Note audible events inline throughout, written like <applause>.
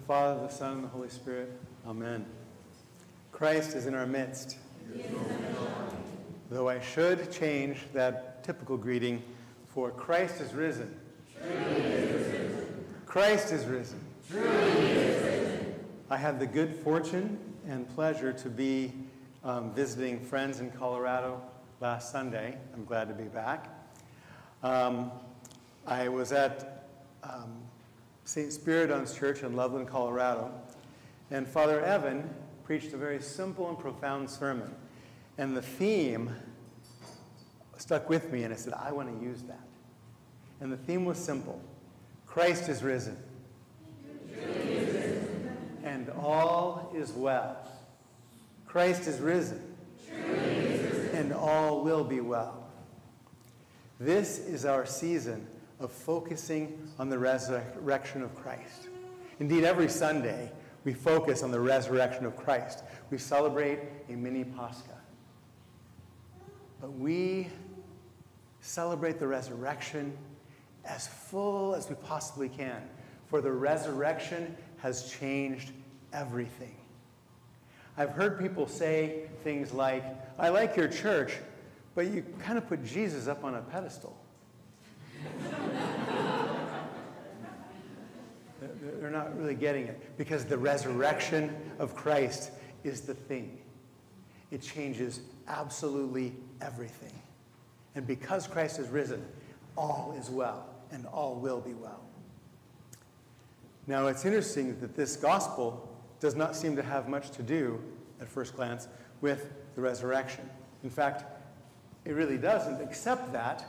Father, the Son, and the Holy Spirit. Amen. Christ is in our midst. Though I should change that typical greeting for Christ is risen. Christ is risen. I had the good fortune and pleasure to be um, visiting friends in Colorado last Sunday. I'm glad to be back. Um, I was at um, St. Spyridon's Church in Loveland, Colorado, and Father Evan preached a very simple and profound sermon. And the theme stuck with me, and I said, I want to use that. And the theme was simple Christ is risen. And all is well. Christ is risen. And all will be well. This is our season of focusing on the resurrection of Christ. Indeed, every Sunday, we focus on the resurrection of Christ. We celebrate a mini Pascha. But we celebrate the resurrection as full as we possibly can, for the resurrection has changed everything. I've heard people say things like, I like your church, but you kind of put Jesus up on a pedestal. They're not really getting it because the resurrection of Christ is the thing. It changes absolutely everything. And because Christ is risen, all is well and all will be well. Now, it's interesting that this gospel does not seem to have much to do, at first glance, with the resurrection. In fact, it really doesn't, except that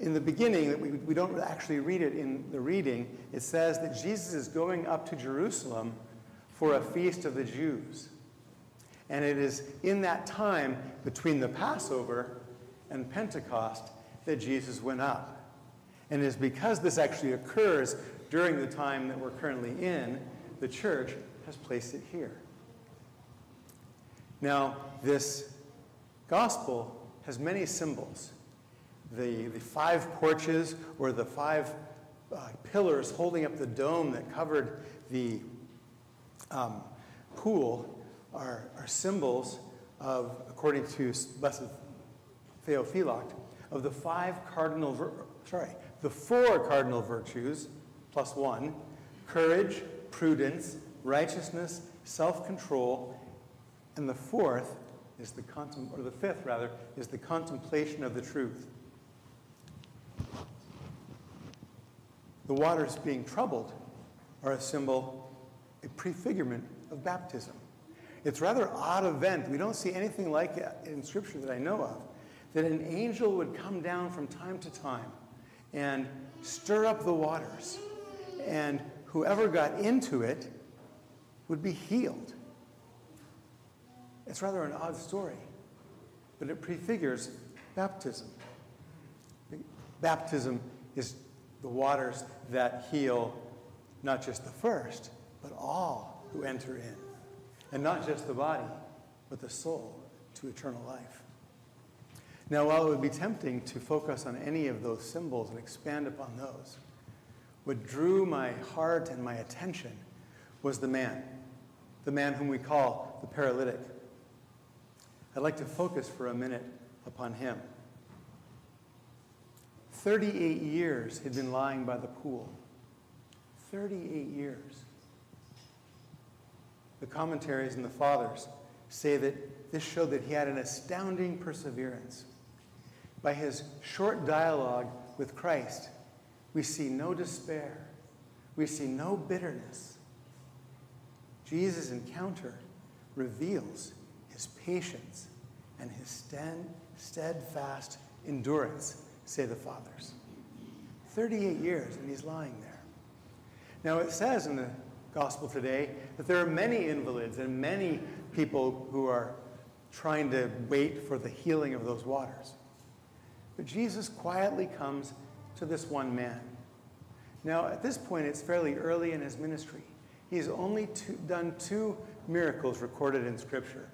in the beginning, that we, we don't actually read it in the reading, it says that Jesus is going up to Jerusalem for a feast of the Jews. And it is in that time between the Passover and Pentecost that Jesus went up. And it is because this actually occurs during the time that we're currently in, the church has placed it here. Now, this gospel has many symbols. The, the five porches or the five uh, pillars holding up the dome that covered the um, pool are, are symbols of, according to Blessed Theophylact, of the five cardinal, sorry, the four cardinal virtues, plus one, courage, prudence, righteousness, self-control, and the fourth is the contem- or the fifth rather, is the contemplation of the truth. The waters being troubled are a symbol, a prefigurement of baptism. It's rather odd event. We don't see anything like it in Scripture that I know of. That an angel would come down from time to time and stir up the waters, and whoever got into it would be healed. It's rather an odd story, but it prefigures baptism. Baptism is the waters that heal not just the first, but all who enter in. And not just the body, but the soul to eternal life. Now, while it would be tempting to focus on any of those symbols and expand upon those, what drew my heart and my attention was the man, the man whom we call the paralytic. I'd like to focus for a minute upon him. 38 years he'd been lying by the pool. 38 years. The commentaries and the fathers say that this showed that he had an astounding perseverance. By his short dialogue with Christ, we see no despair, we see no bitterness. Jesus' encounter reveals his patience and his steadfast endurance say the fathers. 38 years, and he's lying there. Now, it says in the gospel today that there are many invalids and many people who are trying to wait for the healing of those waters. But Jesus quietly comes to this one man. Now, at this point, it's fairly early in his ministry. He's only two, done two miracles recorded in Scripture.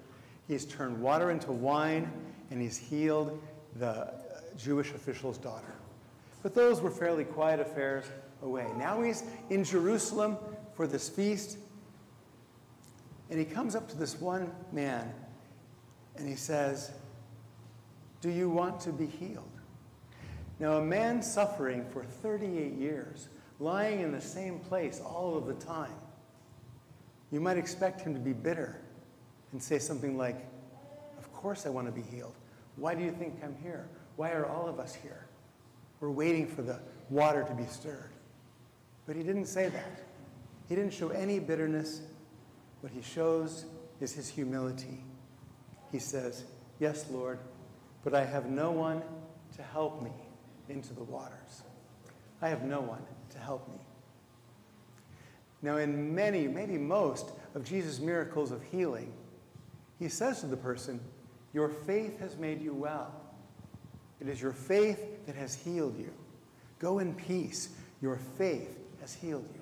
He's turned water into wine, and he's healed the Jewish official's daughter. But those were fairly quiet affairs away. Now he's in Jerusalem for this feast. And he comes up to this one man and he says, Do you want to be healed? Now, a man suffering for 38 years, lying in the same place all of the time, you might expect him to be bitter and say something like, Of course I want to be healed. Why do you think I'm here? Why are all of us here? We're waiting for the water to be stirred. But he didn't say that. He didn't show any bitterness. What he shows is his humility. He says, Yes, Lord, but I have no one to help me into the waters. I have no one to help me. Now, in many, maybe most of Jesus' miracles of healing, he says to the person, Your faith has made you well. It is your faith that has healed you. Go in peace. Your faith has healed you.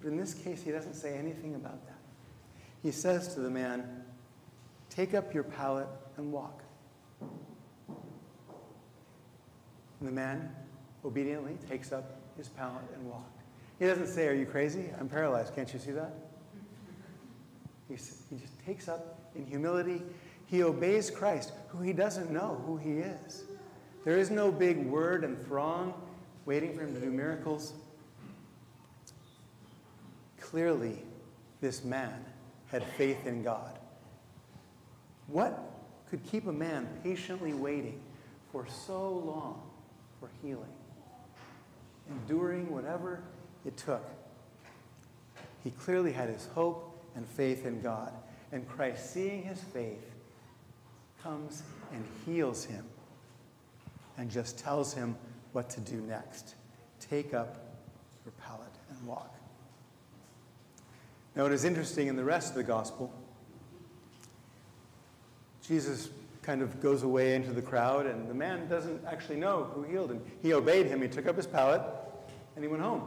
But in this case, he doesn't say anything about that. He says to the man, Take up your pallet and walk. And the man obediently takes up his pallet and walks. He doesn't say, Are you crazy? I'm paralyzed. Can't you see that? He, he just takes up in humility. He obeys Christ, who he doesn't know who he is. There is no big word and throng waiting for him to do miracles. Clearly, this man had faith in God. What could keep a man patiently waiting for so long for healing, enduring whatever it took? He clearly had his hope and faith in God. And Christ, seeing his faith, comes and heals him and just tells him what to do next. Take up your pallet and walk. Now, it is interesting in the rest of the gospel, Jesus kind of goes away into the crowd, and the man doesn't actually know who healed him. He obeyed him, he took up his pallet, and he went home.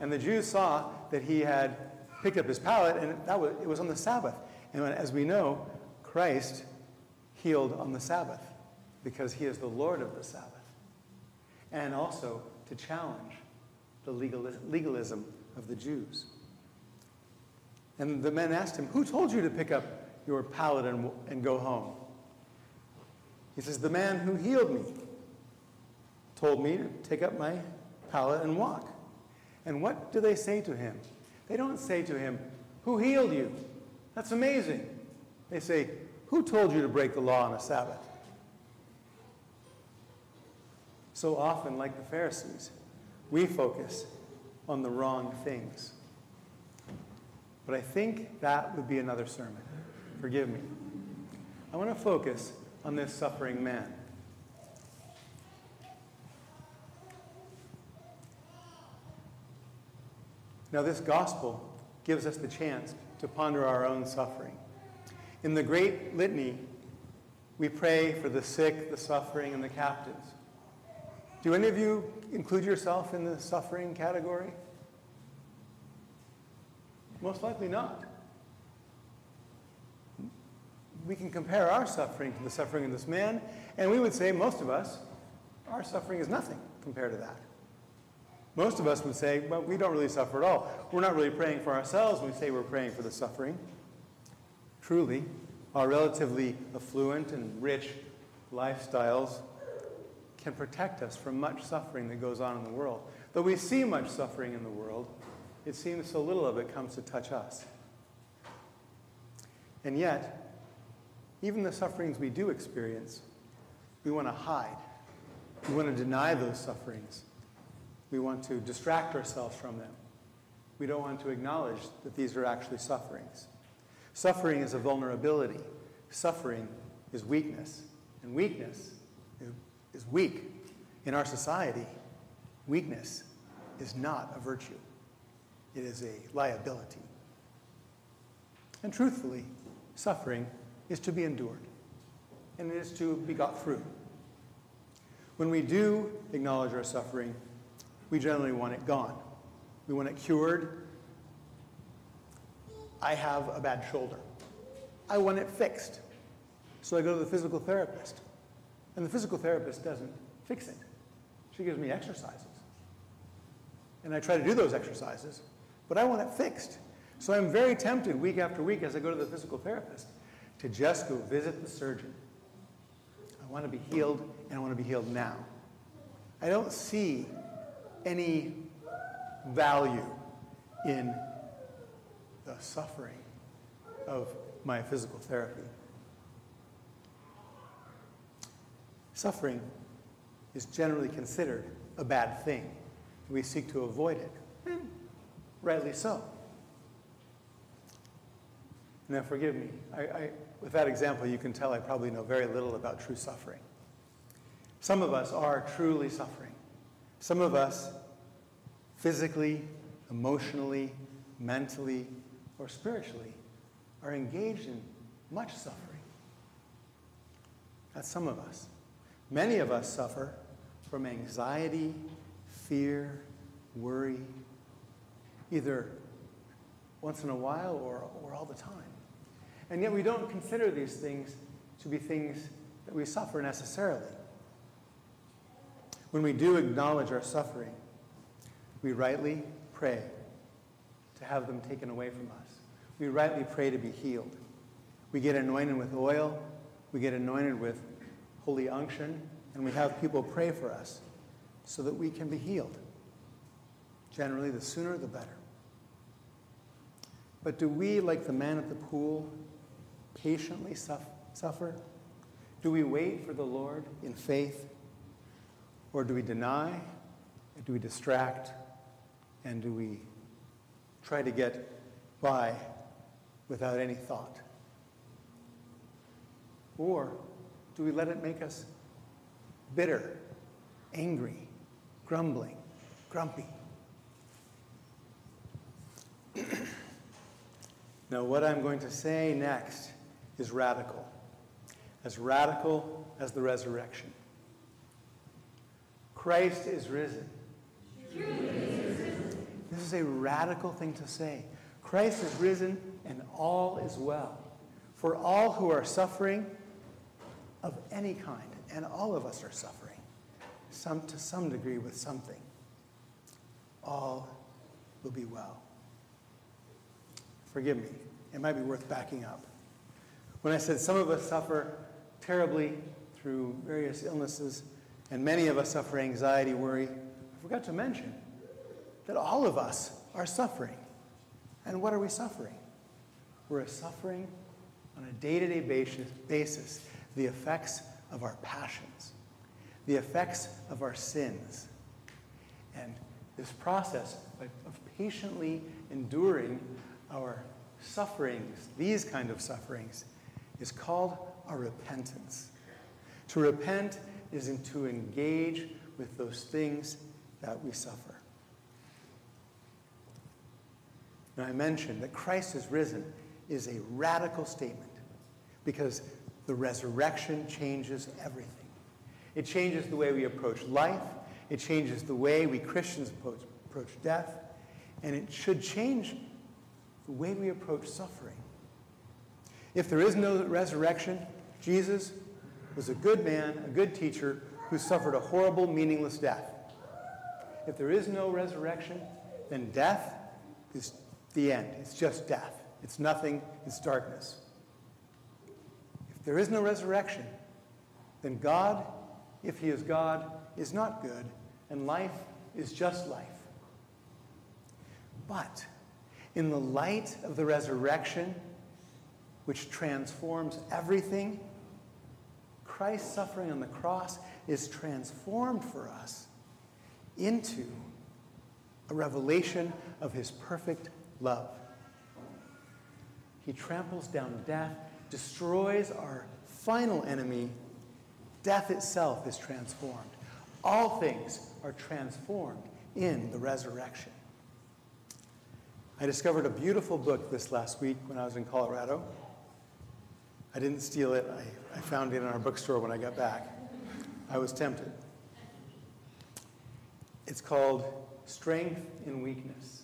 And the Jews saw that he had picked up his pallet, and that was, it was on the Sabbath. And as we know, Christ healed on the Sabbath because he is the Lord of the Sabbath. And also to challenge the legalism of the Jews. And the men asked him, Who told you to pick up your pallet and, and go home? He says, The man who healed me told me to take up my pallet and walk. And what do they say to him? They don't say to him, Who healed you? That's amazing. They say, Who told you to break the law on a Sabbath? So often, like the Pharisees, we focus on the wrong things. But I think that would be another sermon. Forgive me. I want to focus on this suffering man. Now, this gospel gives us the chance to ponder our own suffering. In the great litany, we pray for the sick, the suffering, and the captives. Do any of you include yourself in the suffering category? Most likely not. We can compare our suffering to the suffering of this man, and we would say, most of us, our suffering is nothing compared to that. Most of us would say, well, we don't really suffer at all. We're not really praying for ourselves when we say we're praying for the suffering. Truly, our relatively affluent and rich lifestyles can protect us from much suffering that goes on in the world. Though we see much suffering in the world, it seems so little of it comes to touch us. And yet, even the sufferings we do experience, we want to hide. We want to deny those sufferings. We want to distract ourselves from them. We don't want to acknowledge that these are actually sufferings. Suffering is a vulnerability. Suffering is weakness. And weakness is weak. In our society, weakness is not a virtue. It is a liability. And truthfully, suffering is to be endured, and it is to be got through. When we do acknowledge our suffering, we generally want it gone. We want it cured. I have a bad shoulder. I want it fixed. So I go to the physical therapist. And the physical therapist doesn't fix it. She gives me exercises. And I try to do those exercises, but I want it fixed. So I'm very tempted week after week as I go to the physical therapist to just go visit the surgeon. I want to be healed, and I want to be healed now. I don't see any value in the suffering of my physical therapy. Suffering is generally considered a bad thing. We seek to avoid it. And rightly so. Now, forgive me. I, I, with that example, you can tell I probably know very little about true suffering. Some of us are truly suffering. Some of us, physically, emotionally, mentally, or spiritually, are engaged in much suffering. That's some of us. Many of us suffer from anxiety, fear, worry, either once in a while or, or all the time. And yet we don't consider these things to be things that we suffer necessarily. When we do acknowledge our suffering, we rightly pray to have them taken away from us. We rightly pray to be healed. We get anointed with oil, we get anointed with holy unction, and we have people pray for us so that we can be healed. Generally, the sooner the better. But do we, like the man at the pool, patiently suffer? Do we wait for the Lord in faith? Or do we deny? Do we distract? And do we try to get by without any thought? Or do we let it make us bitter, angry, grumbling, grumpy? <clears throat> now, what I'm going to say next is radical, as radical as the resurrection. Christ is risen. This is a radical thing to say. Christ is risen and all is well. For all who are suffering of any kind, and all of us are suffering, some to some degree with something, all will be well. Forgive me, it might be worth backing up. When I said some of us suffer terribly through various illnesses, and many of us suffer anxiety, worry, I forgot to mention that all of us are suffering. And what are we suffering? We're suffering on a day to day basis the effects of our passions, the effects of our sins. And this process of patiently enduring our sufferings, these kind of sufferings, is called our repentance. To repent is to engage with those things that we suffer. Now, I mentioned that Christ is risen is a radical statement because the resurrection changes everything. It changes the way we approach life, it changes the way we Christians approach, approach death, and it should change the way we approach suffering. If there is no resurrection, Jesus was a good man, a good teacher who suffered a horrible, meaningless death. If there is no resurrection, then death is the end. It's just death. It's nothing, it's darkness. If there is no resurrection, then God, if He is God, is not good, and life is just life. But in the light of the resurrection, which transforms everything, Christ's suffering on the cross is transformed for us into a revelation of his perfect love. He tramples down death, destroys our final enemy. Death itself is transformed. All things are transformed in the resurrection. I discovered a beautiful book this last week when I was in Colorado. I didn't steal it, I, I found it in our bookstore when I got back. I was tempted. It's called Strength in Weakness.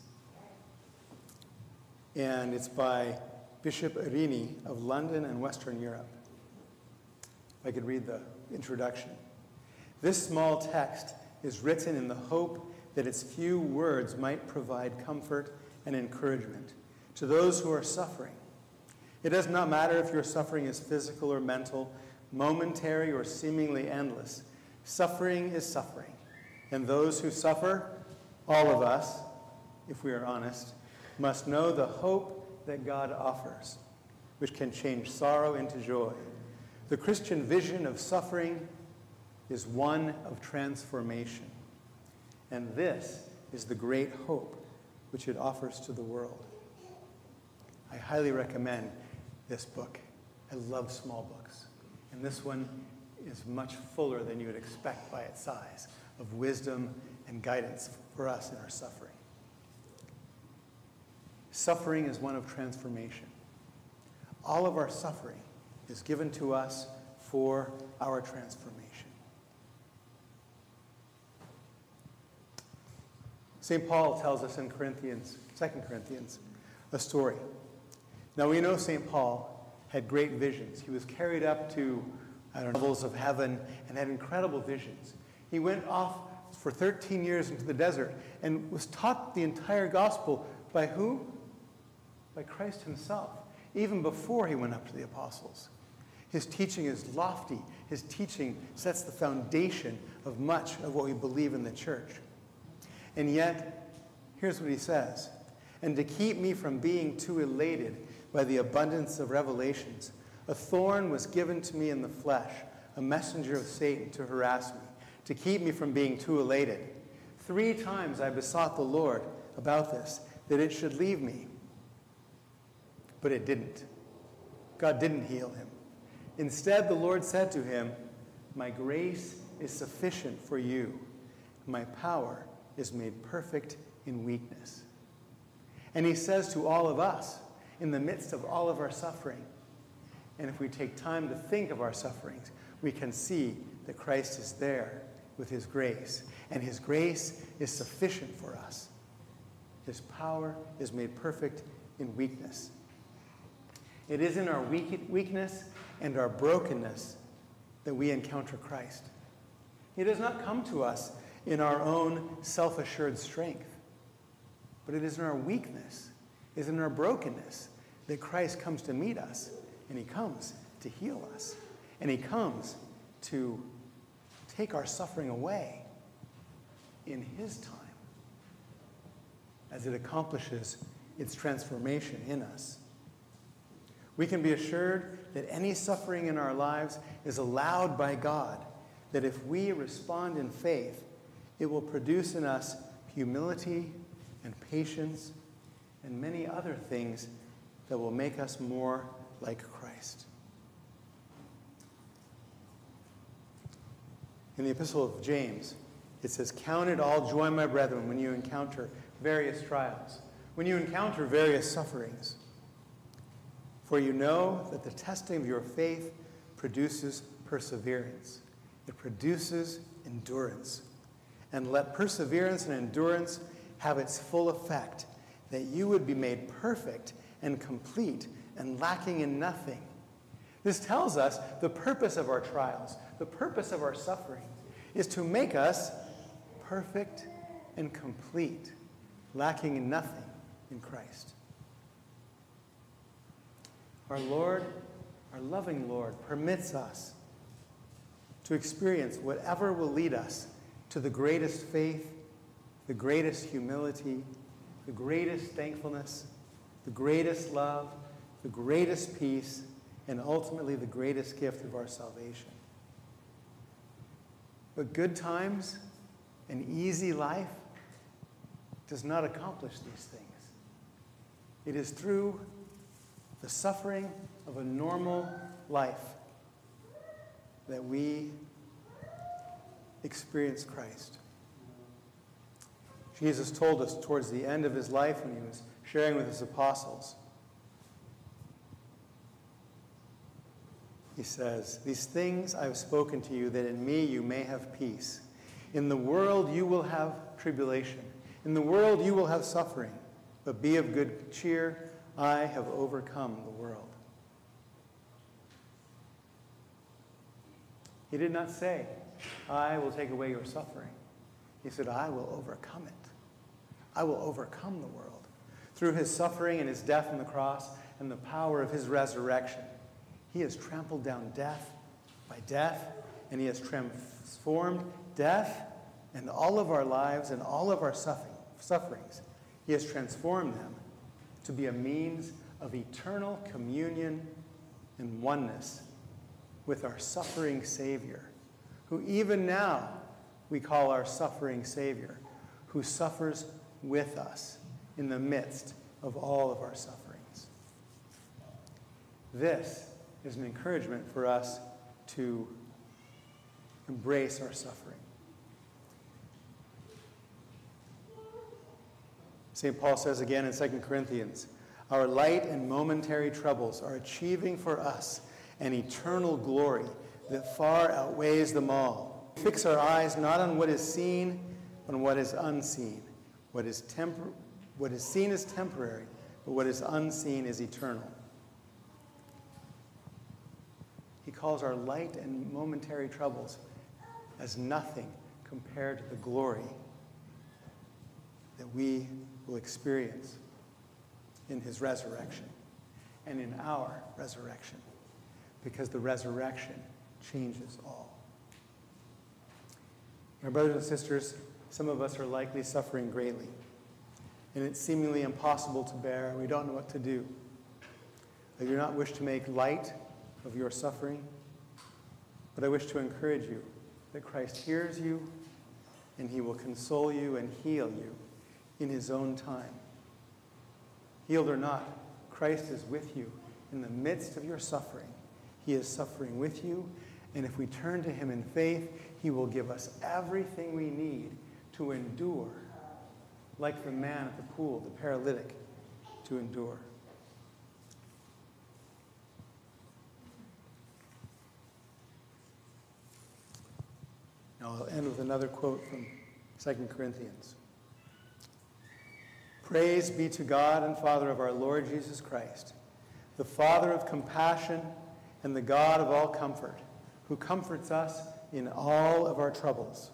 And it's by Bishop Irenei of London and Western Europe. I could read the introduction. This small text is written in the hope that its few words might provide comfort and encouragement to those who are suffering. It does not matter if your suffering is physical or mental, momentary or seemingly endless. Suffering is suffering. And those who suffer, all of us, if we are honest, must know the hope that God offers, which can change sorrow into joy. The Christian vision of suffering is one of transformation. And this is the great hope which it offers to the world. I highly recommend this book. I love small books. And this one is much fuller than you would expect by its size of wisdom and guidance for us in our suffering. Suffering is one of transformation. All of our suffering is given to us for our transformation. St. Paul tells us in Corinthians, 2 Corinthians, a story. Now we know St. Paul had great visions. He was carried up to know, levels of heaven and had incredible visions. He went off for 13 years into the desert and was taught the entire gospel by who? By Christ himself, even before he went up to the apostles. His teaching is lofty. His teaching sets the foundation of much of what we believe in the church. And yet, here's what he says And to keep me from being too elated by the abundance of revelations, a thorn was given to me in the flesh, a messenger of Satan to harass me, to keep me from being too elated. Three times I besought the Lord about this, that it should leave me. But it didn't. God didn't heal him. Instead, the Lord said to him, My grace is sufficient for you. My power is made perfect in weakness. And he says to all of us, in the midst of all of our suffering, and if we take time to think of our sufferings, we can see that Christ is there with his grace. And his grace is sufficient for us. His power is made perfect in weakness. It is in our weakness and our brokenness that we encounter Christ. He does not come to us in our own self assured strength, but it is in our weakness, it is in our brokenness that Christ comes to meet us and he comes to heal us. And he comes to take our suffering away in his time as it accomplishes its transformation in us. We can be assured that any suffering in our lives is allowed by God, that if we respond in faith, it will produce in us humility and patience and many other things that will make us more like Christ. In the Epistle of James, it says, Count it all joy, my brethren, when you encounter various trials, when you encounter various sufferings. For you know that the testing of your faith produces perseverance, it produces endurance. And let perseverance and endurance have its full effect, that you would be made perfect and complete and lacking in nothing. This tells us the purpose of our trials, the purpose of our suffering, is to make us perfect and complete, lacking in nothing in Christ. Our Lord, our loving Lord, permits us to experience whatever will lead us to the greatest faith, the greatest humility, the greatest thankfulness, the greatest love, the greatest peace, and ultimately the greatest gift of our salvation. But good times, an easy life, does not accomplish these things. It is through the suffering of a normal life that we experience Christ. Jesus told us towards the end of his life when he was sharing with his apostles. He says, These things I have spoken to you, that in me you may have peace. In the world you will have tribulation. In the world you will have suffering. But be of good cheer. I have overcome the world. He did not say, I will take away your suffering. He said, I will overcome it. I will overcome the world. Through his suffering and his death on the cross and the power of his resurrection, he has trampled down death by death, and he has transformed death and all of our lives and all of our sufferings. He has transformed them to be a means of eternal communion and oneness with our suffering Savior, who even now we call our suffering Savior, who suffers with us in the midst of all of our sufferings. This is an encouragement for us to embrace our suffering. St. Paul says again in 2 Corinthians, our light and momentary troubles are achieving for us an eternal glory that far outweighs them all. Fix our eyes not on what is seen, but on what is unseen. What is, tempor- what is seen is temporary, but what is unseen is eternal. He calls our light and momentary troubles as nothing compared to the glory that we will experience in his resurrection and in our resurrection because the resurrection changes all. My brothers and sisters, some of us are likely suffering greatly, and it's seemingly impossible to bear, and we don't know what to do. I do not wish to make light of your suffering, but I wish to encourage you that Christ hears you, and he will console you and heal you in his own time. Healed or not, Christ is with you in the midst of your suffering he is suffering with you. And if we turn to Him in faith, He will give us everything we need to endure, like the man at the pool, the paralytic, to endure. Now I'll end with another quote from 2 Corinthians. Praise be to God and Father of our Lord Jesus Christ, the Father of compassion and the God of all comfort, who comforts us in all of our troubles,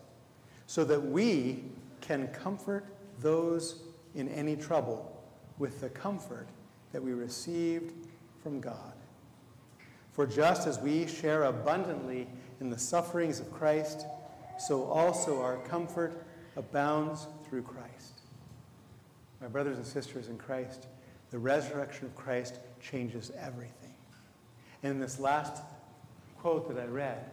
so that we can comfort those in any trouble with the comfort that we received from God. For just as we share abundantly in the sufferings of Christ, so also our comfort abounds through Christ. My brothers and sisters in Christ, the resurrection of Christ changes everything. And in this last quote that I read,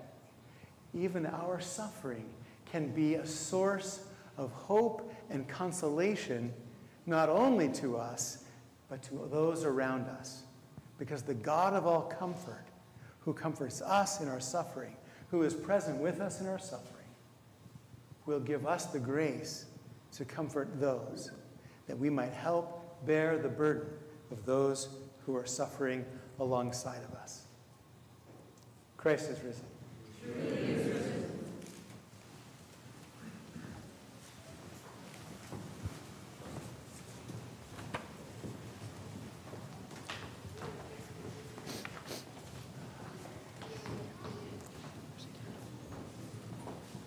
even our suffering can be a source of hope and consolation, not only to us, but to those around us. Because the God of all comfort, who comforts us in our suffering, who is present with us in our suffering, will give us the grace to comfort those, that we might help bear the burden of those who are suffering alongside of us. Christ is risen.